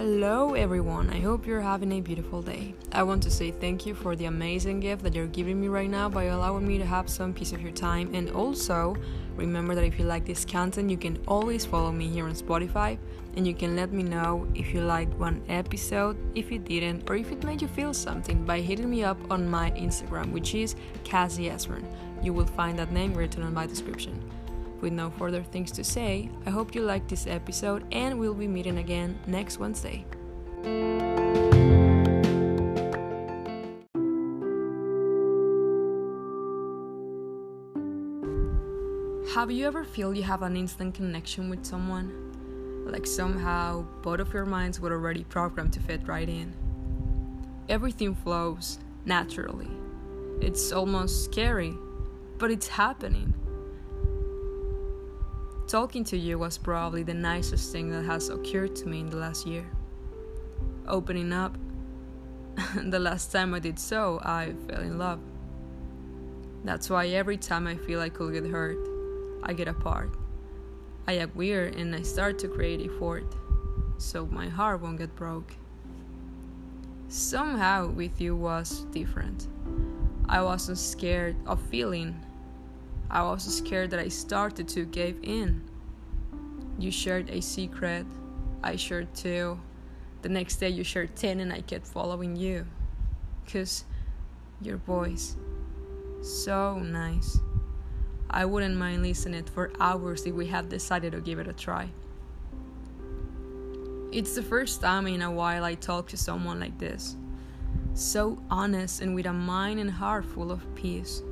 Hello, everyone. I hope you're having a beautiful day. I want to say thank you for the amazing gift that you're giving me right now by allowing me to have some piece of your time. And also, remember that if you like this content, you can always follow me here on Spotify and you can let me know if you liked one episode, if you didn't, or if it made you feel something by hitting me up on my Instagram, which is Cassie Esmern. You will find that name written on my description. With no further things to say, I hope you liked this episode and we'll be meeting again next Wednesday. Have you ever feel you have an instant connection with someone? Like somehow both of your minds were already programmed to fit right in. Everything flows naturally. It's almost scary, but it's happening. Talking to you was probably the nicest thing that has occurred to me in the last year. Opening up, the last time I did so, I fell in love. That's why every time I feel I could get hurt, I get apart. I act weird and I start to create a fort, so my heart won't get broke. Somehow with you was different. I wasn't scared of feeling I was scared that I started to give in. You shared a secret, I shared two. The next day you shared 10 and I kept following you. Cause your voice, so nice. I wouldn't mind listening it for hours if we had decided to give it a try. It's the first time in a while I talk to someone like this. So honest and with a mind and heart full of peace.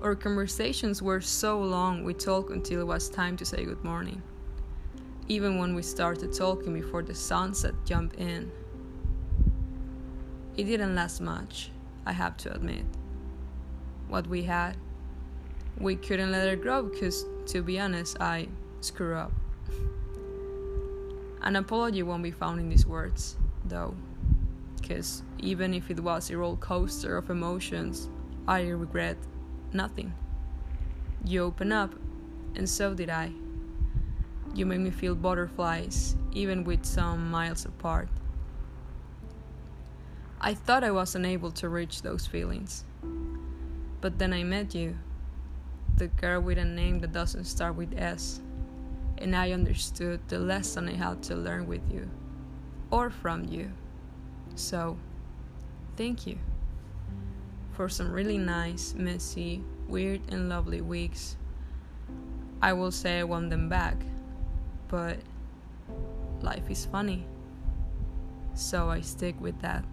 Our conversations were so long we talked until it was time to say good morning. Even when we started talking before the sunset jumped in. It didn't last much, I have to admit. What we had, we couldn't let it grow because, to be honest, I screwed up. An apology won't be found in these words, though, because even if it was a roller coaster of emotions, I regret nothing. You open up, and so did I. You made me feel butterflies, even with some miles apart. I thought I was unable to reach those feelings. But then I met you, the girl with a name that doesn't start with S, and I understood the lesson I had to learn with you, or from you. So, thank you for some really nice, messy, weird, and lovely weeks. I will say I want them back, but life is funny. So I stick with that.